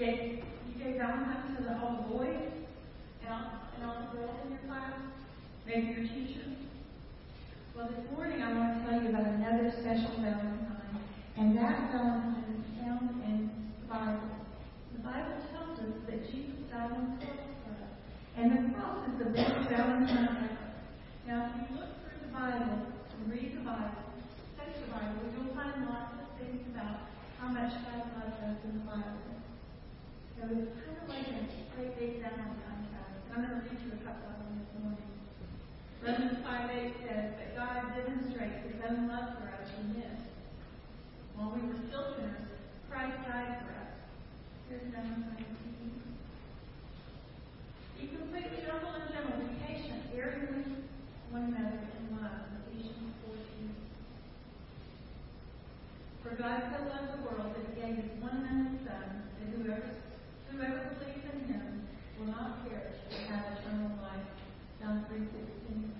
Yeah, you gave Valentines to the, the boys? And all, and all the girls in your class? Maybe your teacher? Well, this morning I want to tell you about another special Valentine. And that Valentine is found in the Bible. The Bible tells us that Jesus died on the cross for us. And the cross is the best Valentine ever. Now, if you look through the Bible and read the Bible, study the Bible, you'll find lots of things about how much God loves us in the Bible. So it's kind of like a great big Valentine card. I'm going to read you a couple of them this morning. Romans 5 8 says that God demonstrates his own love for us in this. While we were still sinners, Christ died for us. Here's to you. Be completely humble and gentle, be patient, bearing with one another in love. Ephesians 4 For God so loved the world that he gave his one and only Son, that whoever, whoever believes in him will not perish but have eternal life. John 3.16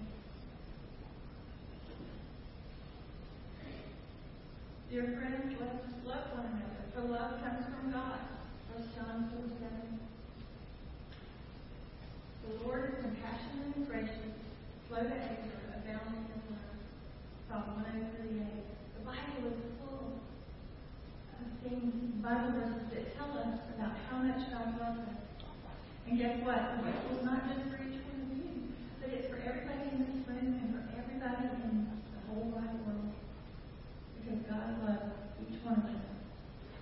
Dear friends, let us love one another, for love comes from God. 1 John 4 7. The Lord is compassionate and gracious, slow to anger, abounding in love. Psalm 138. The Bible is full of things, Bible verses that tell us much God loves us. And guess what? Is not just for each one of you, but it's for everybody in this room and for everybody in the whole wide world. Because God loves each one of us.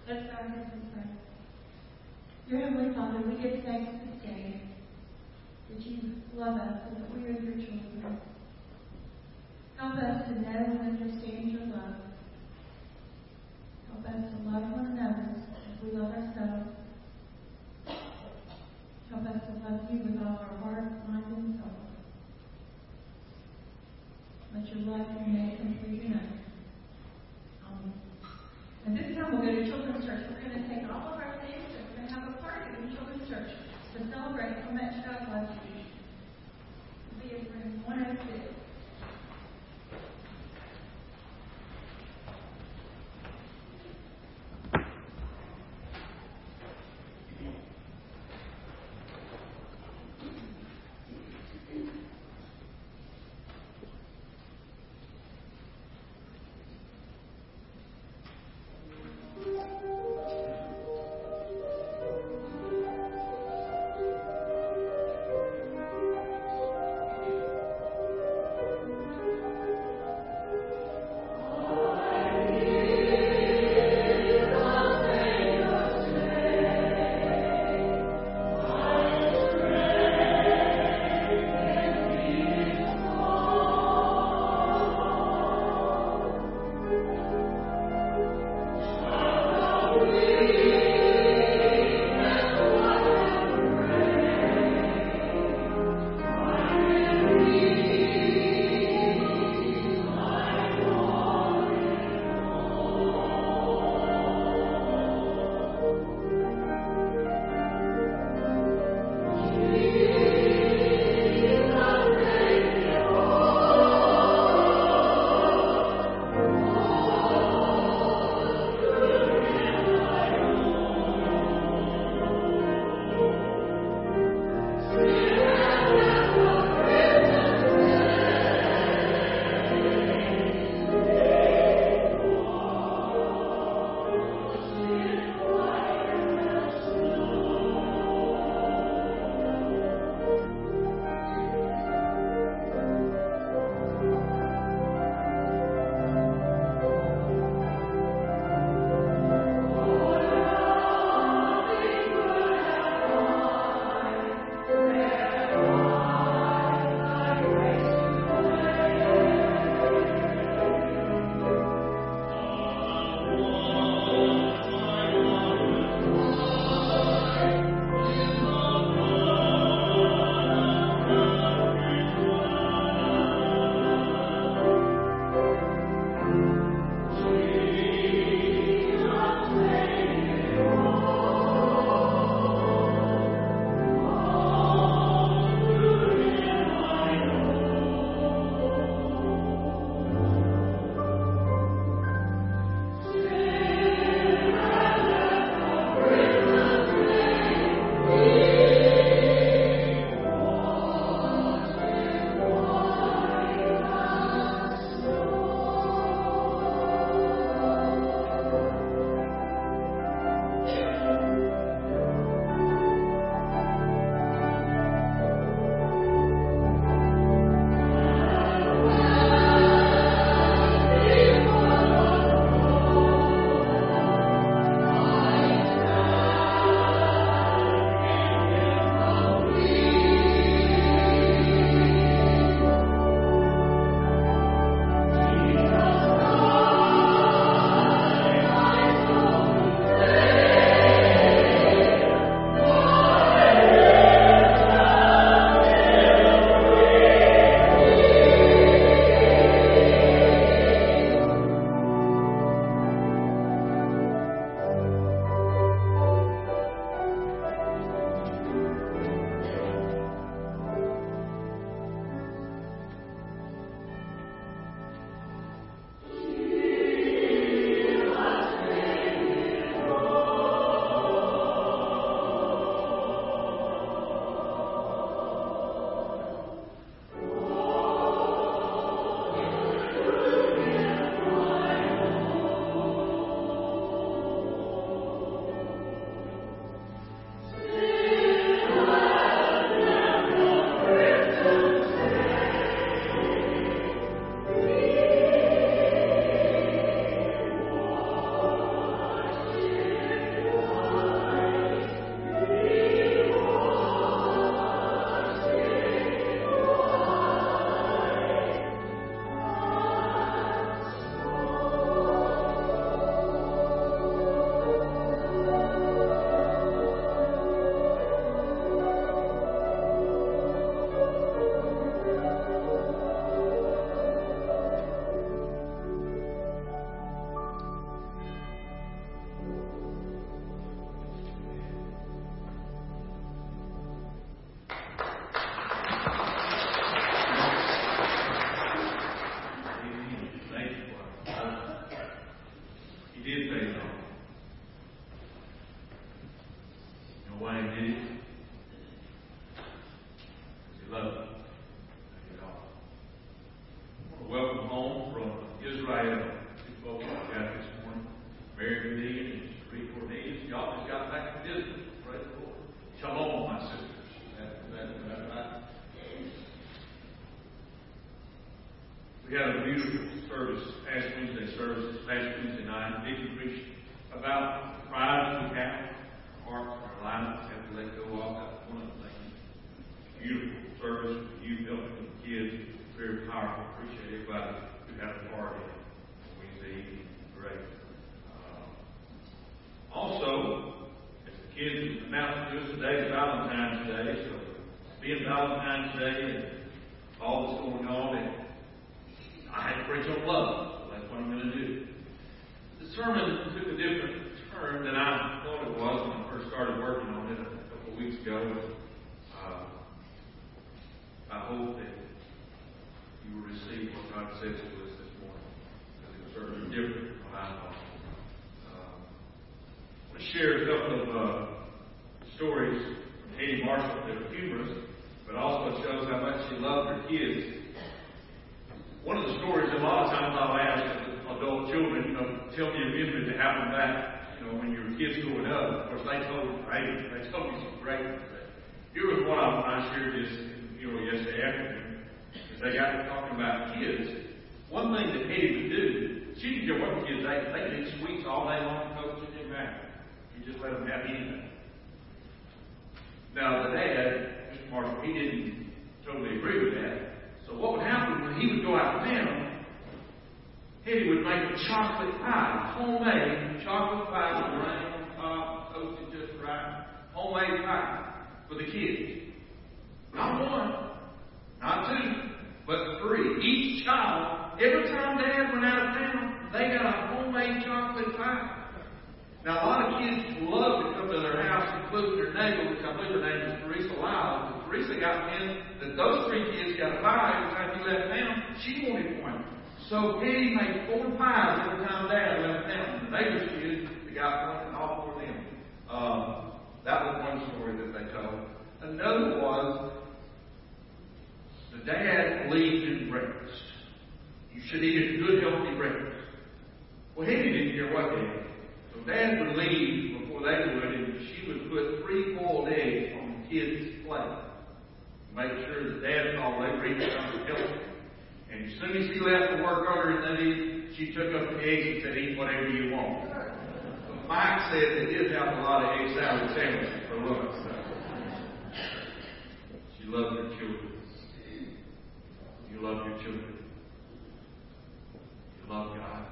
Let's bow our heads and pray. Dear Heavenly Father, we give thanks this day that you love us and that we are your children. Help us to know I want to share a couple of uh, stories from Haiti Marshall that are humorous, but also shows how much she loved her kids one of the stories, a lot of times I'll ask adult children, you know, tell me a memory that happened back, you know, when you were kids growing up. Of course, they told me, hey, they told me some great ones. Here was one of them I shared this, you know, yesterday afternoon. As they got to talking about kids, one thing that Eddie would do, she didn't care what the kids ate. They could eat sweets all day long, coach, it didn't matter. You just let them have anything. Now, the dad, Mr. Marshall, he didn't totally agree with that. So what would happen when he would go out of town, Eddie would make a chocolate pie, homemade chocolate pie with rain on top, toasted just right, homemade pie for the kids. Not one, not two, but three. Each child, every time Dad went out of town, they got a homemade chocolate pie. Now, a lot of kids love to come to their house, including their neighbor, which I believe her name is Teresa Lyles. And Teresa got in that those three kids got a pie every time he left town. She wanted one. So Eddie made four pies every time Dad left town. The neighbor's kids, they got one, all four of them. Um, that was one story that they told. Another was the dad believed in breakfast. You should eat a good, healthy breakfast. Well, Eddie didn't care what they ate. So Dad would leave before they would, and she would put three boiled eggs on the kids' plate. Make sure that Dad saw they were eating something healthy. And as soon as he left for work earlier the day, she took up the eggs and said, eat whatever you want. But Mike said they did have a lot of egg salad sandwiches for lunch. So. She loved her children. You love your children. You love God.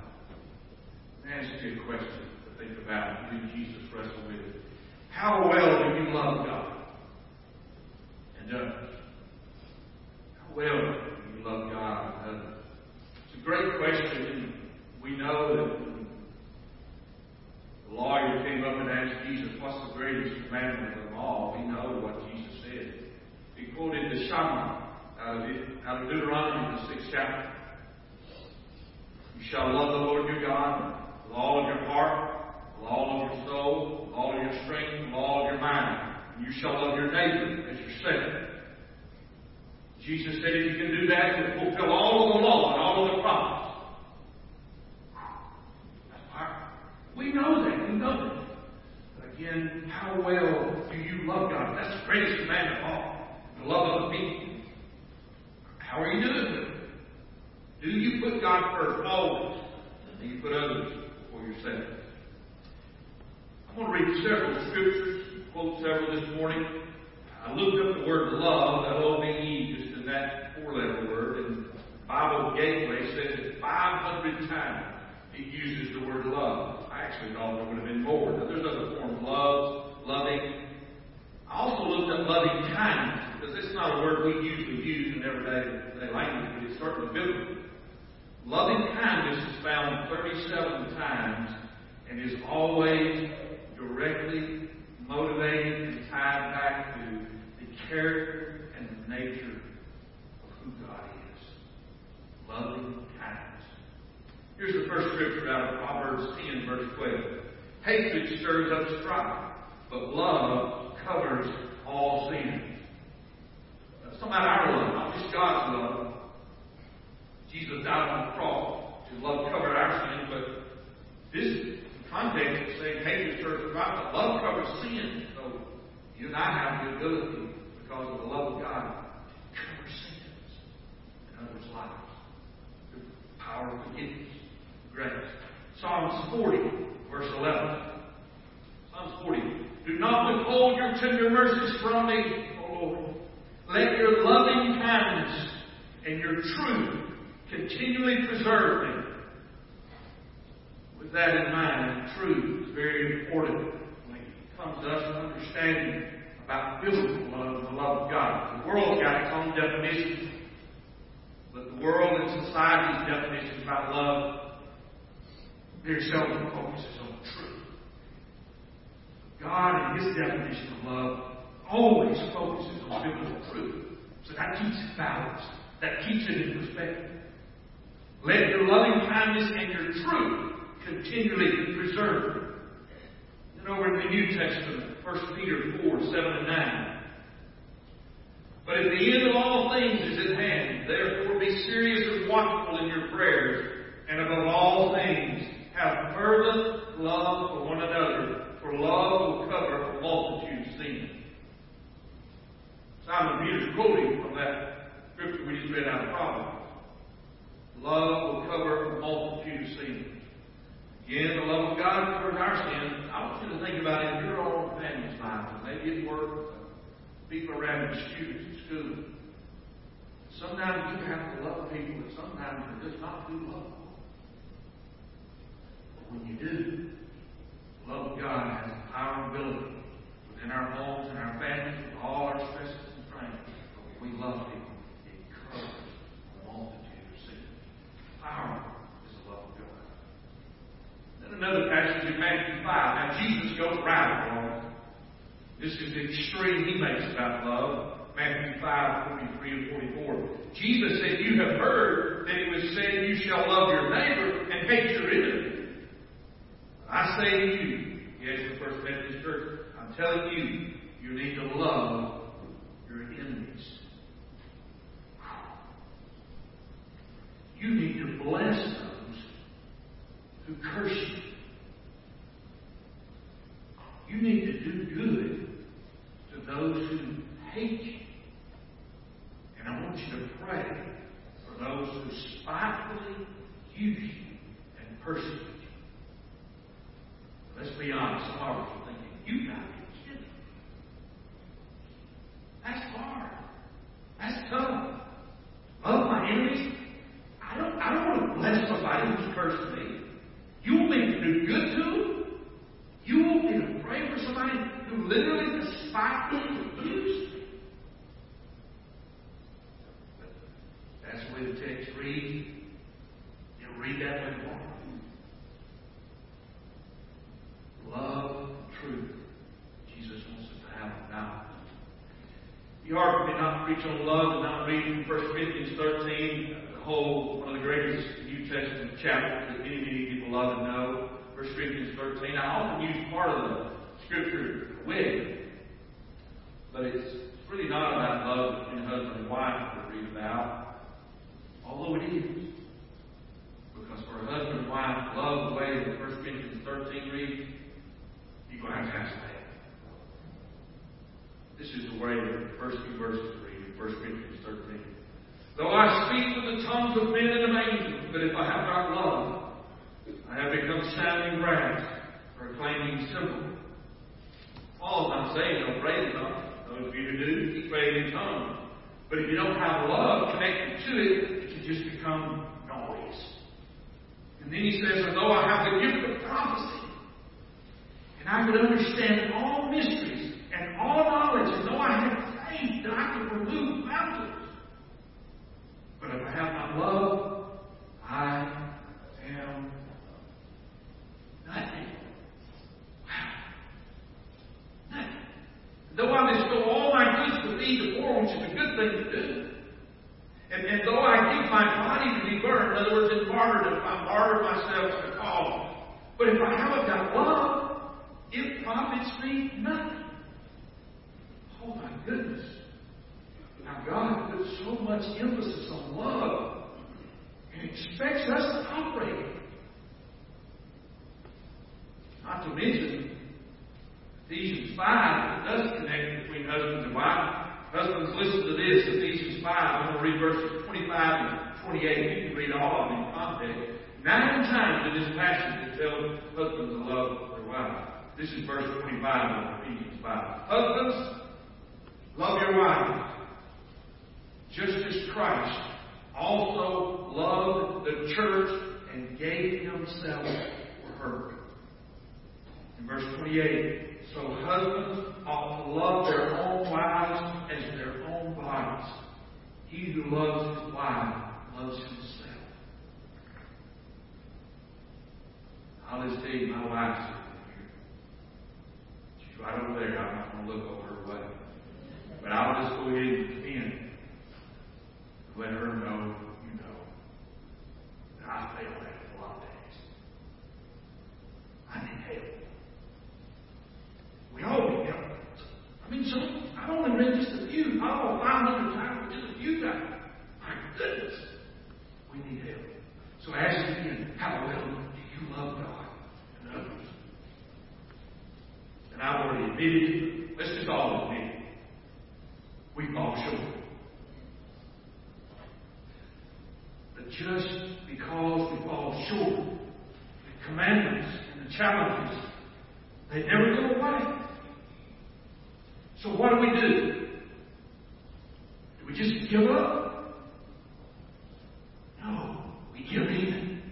Me ask you a question to think about. You Jesus wrestle with. How well do you love God? And others? How well do you love God and others? It's a great question. We know that when the lawyer came up and asked Jesus, what's the greatest commandment of them all? We know what Jesus said. He quoted the Shema out of, it, out of Deuteronomy, the sixth chapter. You shall love the Lord your God with all of your heart, with all of your soul, with all of your strength, with all of your mind. And you shall love your neighbor as yourself. Jesus said if you can do that, you'll fulfill all of the law and all of the prophets. That's powerful. We know that. We know that. But again, how well do you love God? That's the greatest commandment of all. To love other people. How are you doing with it? Do you put God first oh, always? Do you put others before yourself? I'm going to read several scriptures, quote several this morning. I looked up the word love, L-O-V-E, just in that four-letter word, and Bible Gateway says it 500 times it uses the word love. I actually thought there would have been more. Now, there's other forms, love, loving. I also looked up loving kindness, because it's not a word we usually use in everyday language, but it's certainly biblical. Loving kindness is found 37 times and is always directly motivated and tied back to the character and the nature of who God is. Loving kindness. Here's the first scripture out of Proverbs 10, verse 12. Hatred stirs up strife, but love covers all sin. That's talking about our love, not just God's love. Jesus died on the cross. His love covered our sins, but this context is saying, hey, the church of God, but love covers sin. So you and I have the ability, because of the love of God, to cover sins in others' lives. The power of forgiveness, grace. Psalms 40, verse 11. Psalms 40. Do not withhold your tender mercies from me, O Lord. Let your loving kindness and your truth continually preserve me. With that in mind, truth is very important when it comes to us understanding about biblical love and the love of God. The world's got its own definition, but the world and society's definitions about love very seldom focuses on truth. God, in His definition of love, always focuses on biblical truth. So that keeps it balanced. That keeps it in perspective. Let your loving kindness and your truth continually preserve. Then over in the New Testament, 1 Peter 4, 7 and 9. But at the end of all things is at hand. Therefore be serious and watchful in your prayers. And above all things, have fervent love for one another, for love will cover a multitude of sins. Simon Peter's quoting from that scripture we just read out of Proverbs. Love will cover a multitude of sins. Again, the love of God covers our sins. I want you to think about it in your own family's life, maybe at work, people around you, students at school. Sometimes you have to love people, and sometimes they're just not too lovable. But when you do, power and ability within our homes and our families, with all our stresses and strains. But we love people, it covers a multitude of sins. Power is the love of God. Then another passage in Matthew 5. Now Jesus goes right along. This is the extreme he makes about love. Matthew 5, 43 and 44. Jesus said, You have heard that it was said, You shall love your neighbor and hate your enemy. I say to you, yes, the First Methodist Church, I'm telling you, you need to love your enemies. You need to bless those who curse you. You need to do good to those who hate you. And I want you to pray for those who spitefully use you and persecute you. Be honest, of thinking, you got to be kidding. That's hard. That's tough. Love my enemies. I don't, I don't want to bless somebody who's cursed me. You want me to do good to them? You want me to pray for somebody who literally despitefully abused me? But that's the way the text reads. You read that way more. Love and truth. Jesus wants us to have it now. It'd be hard for me not to preach on love and not read from 1 Corinthians 13, the whole, one of the greatest New Testament chapters that many, many people love and know. 1 Corinthians 13. I often use part of the scripture with, but it's really not about love between husband and wife that we read about, although it is. Because for a husband and the way that 1 Corinthians 13 reads, you're going to have to faith. This is the way that the first few verses read in 1 Corinthians 13. Though I speak with the tongues of men and of angels, but if I have not love, I have become sounding brass or a clanging. Paul's not saying don't pray in tongues. Those of you who do, keep praying in tongues. But if you don't have love connected to it, it can just become. And then he says, although I have the gift of prophecy, and I could understand all mysteries and all knowledge, and though I have faith that I could remove mountains, but if I have not love, I am nothing. Wow. Nothing. Though I bestow all my goods to feed the poor, which is a good thing to do, and, and though I give my body to be burned, in other words, martyrdom, I martyr myself to the but if I haven't got love, it profits me nothing. Oh my goodness. Now, God puts so much emphasis on love and expects us to operate it. Not to mention, Ephesians 5 does connect between husbands and wives. Husbands, listen to this. Ephesians 5, I'm going to read verses 25 and 28. You can read all of them in context. Nine times in this passage it tells husbands to love their wives. This is verse 25 of Ephesians 5. Husbands, love your wives, just as Christ also loved the church and gave himself for her. In verse 28, so husbands ought to love their own wives as their own bodies. He who loves his wife himself. I'll just tell you, my wife's here. She's right over there. I'm not going to look over her way. But I'll just go ahead and defend let her know, you know, that I failed at a lot of days. I need help. We all need help. I mean, so I've only read just a few, not all 500 times, but just a few times. My goodness, we need help. So ask again, how well do you love God and others? And I've already admitted, let's just all admit it. We fall short. But just because we fall short, the commandments and the challenges, they never go away. So what do we do? Do we just give up? No, we give in.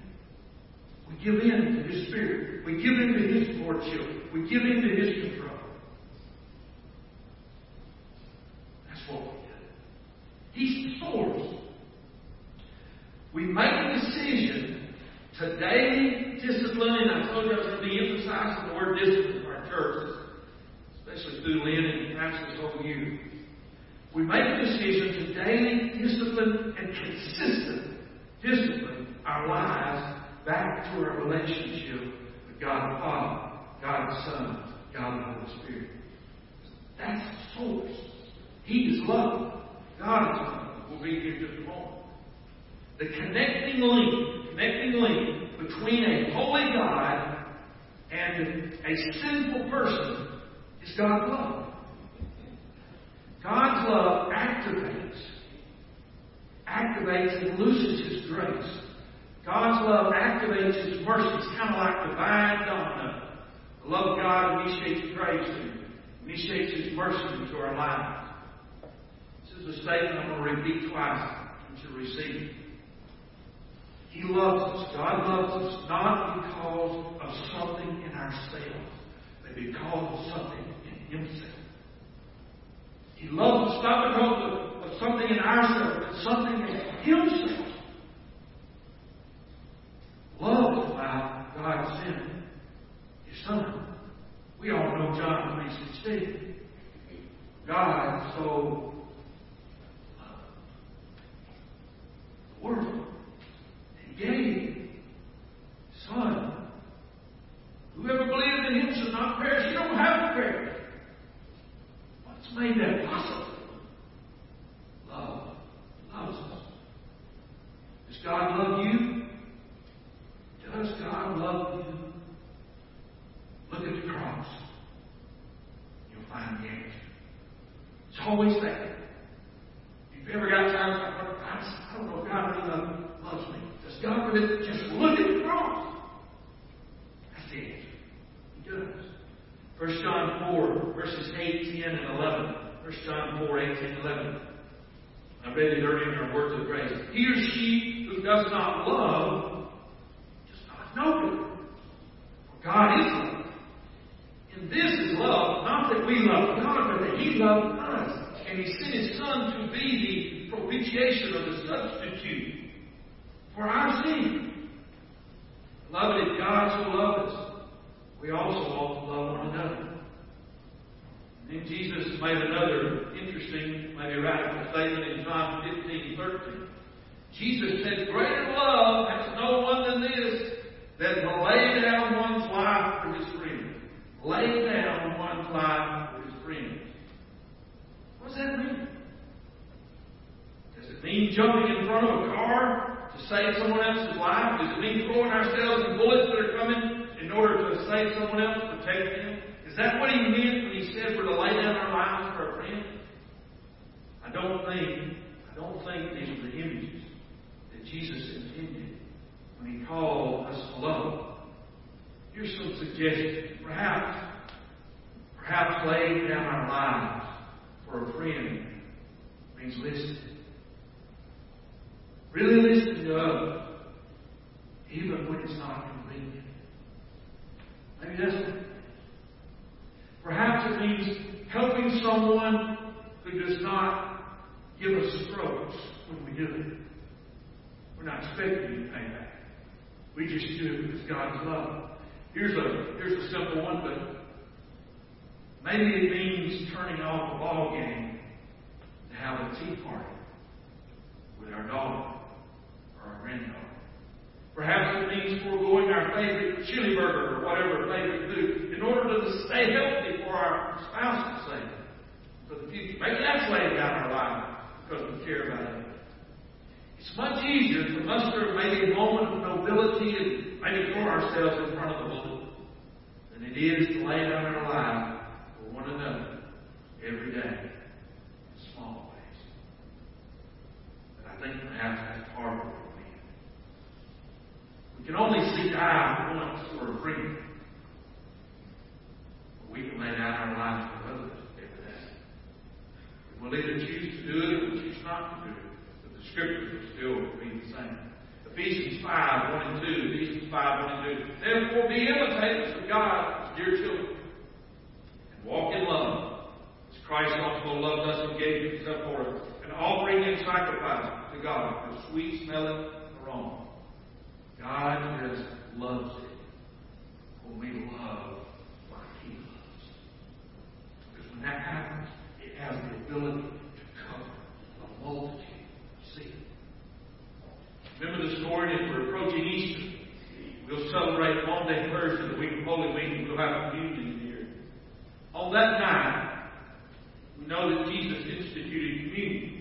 We give in to His Spirit. We give in to His lordship. We give in to His control. That's what we do. He's the source. We make a decision to daily discipline, and I told you I was going to be emphasizing the word discipline for our church, especially through Lent and this whole year. We make a decision consistent discipline our lives back to our relationship with God the Father, God the Son, God the Holy Spirit. That's the source. He is love. God is love. We'll be here just a moment. The connecting link, connecting link between a holy God and a sinful person is God's love. God's love activates, activates and looses His grace. God's love activates His mercy. It's kind of like divine domino. The love of God initiates grace and initiates His mercy into our lives. This is a statement I'm going to repeat twice to receive. He loves us. God loves us not because of something in ourselves, but because of something in Himself. He loves us not because of something in ourselves, something in Himself. Love why God sent His Son. We all know John 3.16. God so the world gave Son. Whoever believes in Him shall not perish. You don't have to. What's made that possible? also love one another. Then Jesus made another interesting, maybe radical statement in John 15, 13. Jesus said, Greater love has no one than this, that to lay down one's life for his friend. Lay down one's life for his friend. What does that mean? Does it mean jumping in front of a car to save someone else's life? Does it mean throwing ourselves in bullets that are coming in order to save someone else, protect them? Is that what he meant when he said we're to lay down our lives for a friend? I don't think, I don't think these are the images that Jesus intended when he called us to love. Here's some suggestions. Perhaps, perhaps laying down our lives for a friend means listening. Really listening to others, even when it's not. Perhaps it means helping someone who does not give us strokes when we do it. We're not expecting you to pay back. We just do it because God's love. Here's a here's a simple one, but maybe it means turning off the ball game to have a tea party with our daughter or our granddaughter. Perhaps it means foregoing our favorite chili burger or whatever favorite food in order to stay healthy for our spouse's sake, for the future. Maybe that's laying down our life because we care about it. It's much easier to muster maybe a moment of nobility and maybe throw ourselves in front of the bullet than it is to lay down our life for one another every day in small ways. But I think perhaps that's it. We can only seek eye once for a friend. But we can lay down our lives for others every day. We'll either choose to do it or choose not to do it. But the scriptures will still be the same. Ephesians 5, 1 and 2. Ephesians 5, 1 and 2. Therefore be imitators of God dear children. And walk in love. As Christ also loved us and gave himself for us. An offering and sacrifice to God for sweet smelling. God just loves it when we love like He loves. Because when that happens, it has the ability to cover a multitude of sins. Remember the story as we're approaching Easter. We'll celebrate Maundy Thursday, the week of Holy Week, and we'll have communion here. On that night, we know that Jesus instituted communion.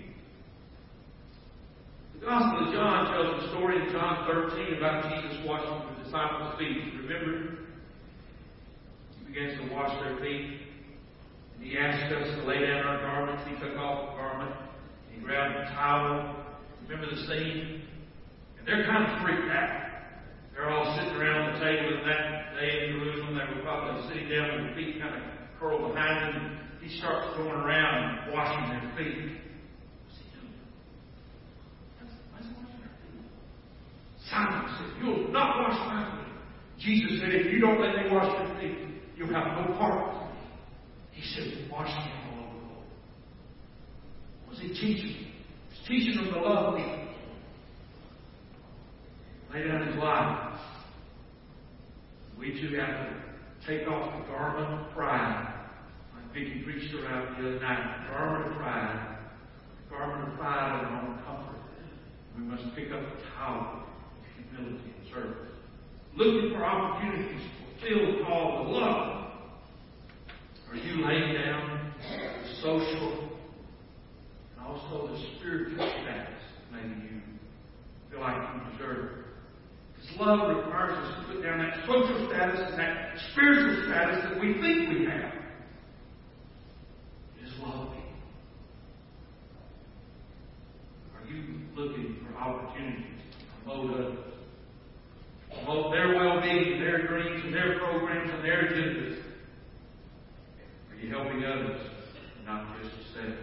The Gospel of John tells a story in John 13 about Jesus washing the disciples' feet. Remember? He begins to wash their feet. And he asked us to lay down our garments. He took off the garment. He grabbed a towel. Remember the scene? And they're kind of freaked out. They're all sitting around the table in that day in Jerusalem. They were probably sitting down with their feet kind of curled behind them. He starts going around washing their feet. Simon said, You'll not wash my feet. Jesus said, If you don't let me wash your feet, you'll have no part with me. He said, Wash me all over Lord. What was he teaching? He's teaching them to love me. Lay down his life. We too have to take off the garment of pride. Like Vicki preached around the other night. The garment of pride. The garment of pride of our own comfort. We must pick up the towel humility and service. Looking for opportunities to fulfill the call to love. Are you laying down the social and also the spiritual status maybe you feel like you deserve? it. Because love requires us to put down that social status and that spiritual status that we think we have. It is love. Are you looking for opportunities to promote others? Promote their well-being, their dreams, and their programs and their agendas? Are you helping others, not just yourself?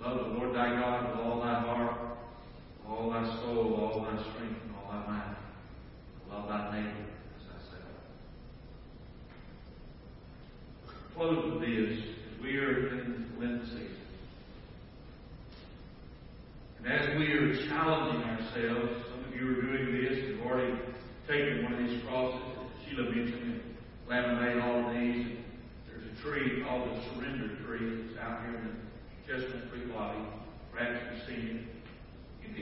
Love the Lord thy God with all thy heart, all thy soul, all thy strength, and all thy mind. Love thy neighbor as thyself. Close with this as we are in Lent season. And as we are challenging ourselves you were doing this, you've already taken one of these crosses. Sheila mentioned and laminate all of these. There's a tree called the surrender tree that's out here in the Chestnut Creek lobby. Perhaps you've seen it.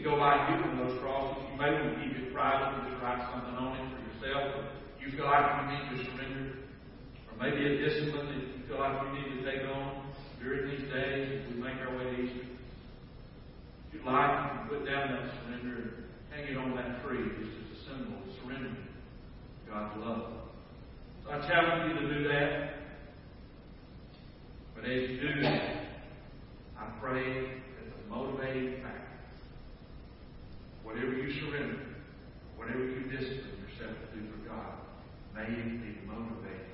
You go by and get one those crosses, you may want to keep it private and just write something on it for yourself. You feel like you need to surrender. Or maybe a discipline that you feel like you need to take on during these days as we make our way to Easter. If you'd like hanging on that tree is just a symbol of surrender God's love. So I challenge you to do that. But as you do that, I pray that the motivating factor, whatever you surrender, whatever you discipline yourself to do for God, may it be motivating.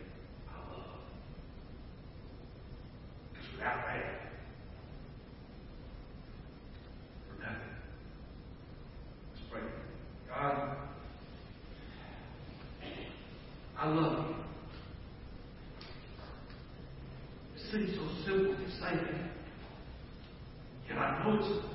It seems so that. Yet I know